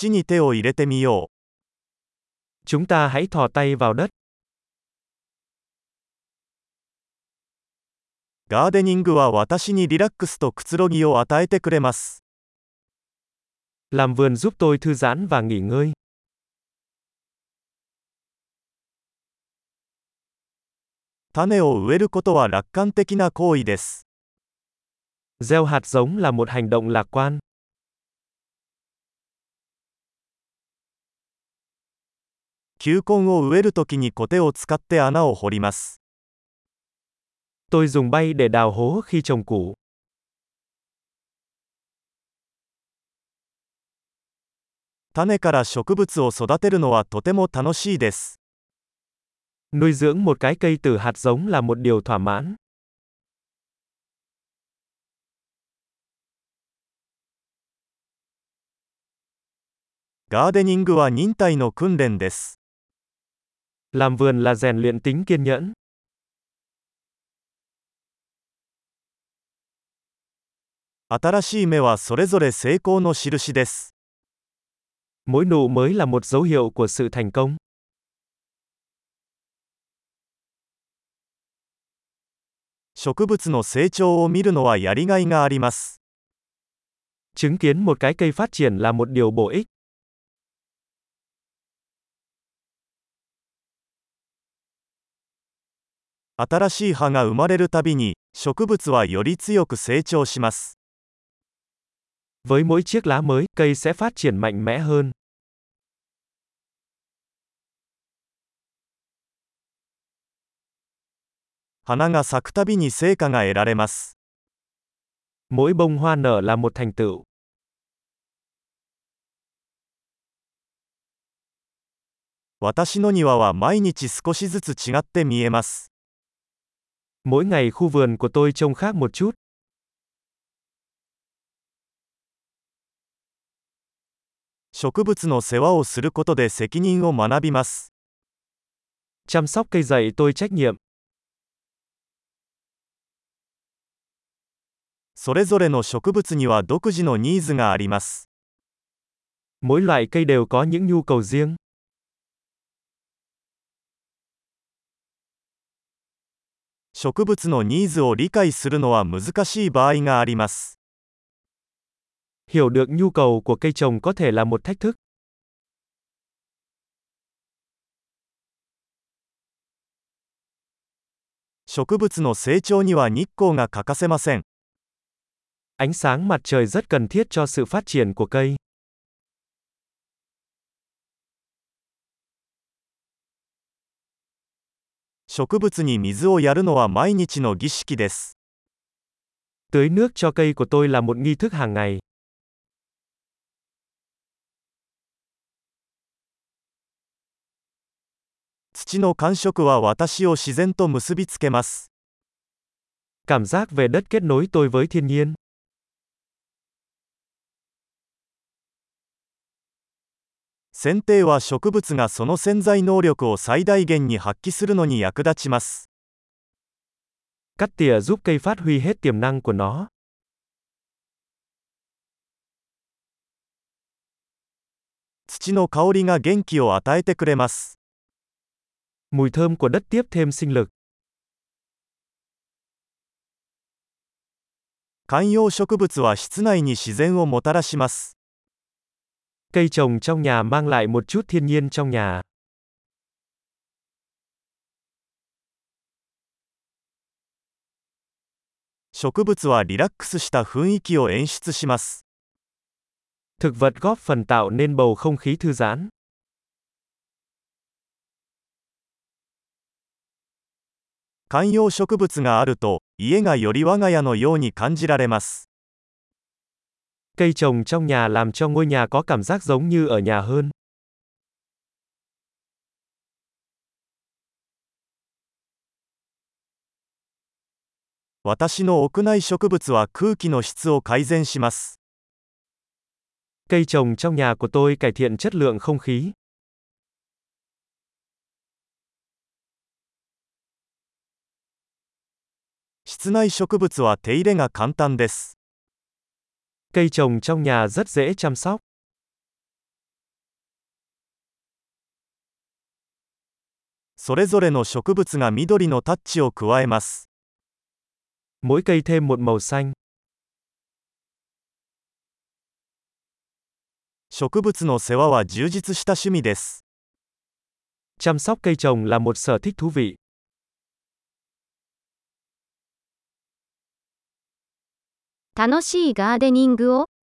土に手を入れてみよう。 Chúng ta hãy thò tay vào đất. ガーデニングは私にリラックスとくつろぎを与えてくれます。 Làm vườn giúp tôi thư giãn và nghỉ ngơi. 種を植えることは楽観的な行為です。 Gieo hạt giống là một hành động lạc quan. 球根を植えるときにコテを使って穴を掘ります。Tôi dùng bay để đào hố khi trồng củ. 種から植物を育てるのはとても楽しいです。Nuôi dưỡng một cái cây từ hạt giống là một điều thỏa mãn. ガーデニングは忍耐の訓練です。Làm vườn là rèn luyện tính kiên nhẫn. 新しい芽はそれぞれ成功の印です。 Mỗi nụ mới là một dấu hiệu của sự thành công. 植物の成長を見るのはやりがいがあります。 Chứng kiến một cái cây phát triển là một điều bổ ích. 新しい葉が生まれるたびに、植物はより強く成長します。Với mỗi chiếc lá mới, cây sẽ phát triển mạnh mẽ hơn. 花が咲くたびに成果が得られます。Mỗi bông hoa nở là một thành tựu. 私の庭は毎日少しずつ違って見えます。Mỗi ngày khu vườn của tôi trông khác một chút. 植物の世話をすることで責任を学びます。 Chăm sóc cây dạy tôi trách nhiệm. それぞれの植物には独自のニーズがあります。 Mỗi loại cây đều có những nhu cầu riêng. 植物のニーズを理解するのは難しい場合があります。 Hiểu được nhu cầu của cây trồng có thể là một thách thức. 植物の成長には日光が欠かせません。 Ánh sáng mặt trời rất cần thiết cho sự phát triển của cây. 植物に水をやるのは毎日の儀式です。Tưới nước cho cây của tôi là một nghi thức hàng ngày. 土の感触は私を自然と結びつけます。Cảm giác về đất kết nối tôi với thiên nhiên. 剪定は植物がその潜在能力を最大限に発揮するのに役立ちます。土の香りが元気を与えてくれます。観葉植物は室内に自然をもたらします。Cây trồng trong nhà mang lại một chút thiên nhiên trong nhà. 植物はリラックスした雰囲気を演出します。 Thực vật góp phần tạo nên bầu không khí thư giãn. 観葉植物があると、家がより我が家のように感じられます。 Cây trồng trong nhà làm cho ngôi nhà có cảm giác giống như ở nhà hơn. 私の屋内植物は空気の質を改善します。 Cây trồng trong nhà của tôi cải thiện chất lượng không khí. 室内植物は手入れが簡単です。 Cây trồng trong nhà rất dễ chăm sóc. Mỗi cây thêm một màu xanh. 植物の世話は充実した趣味です。Chăm sóc cây trồng là một sở thích thú vị. 楽しいガーデニングを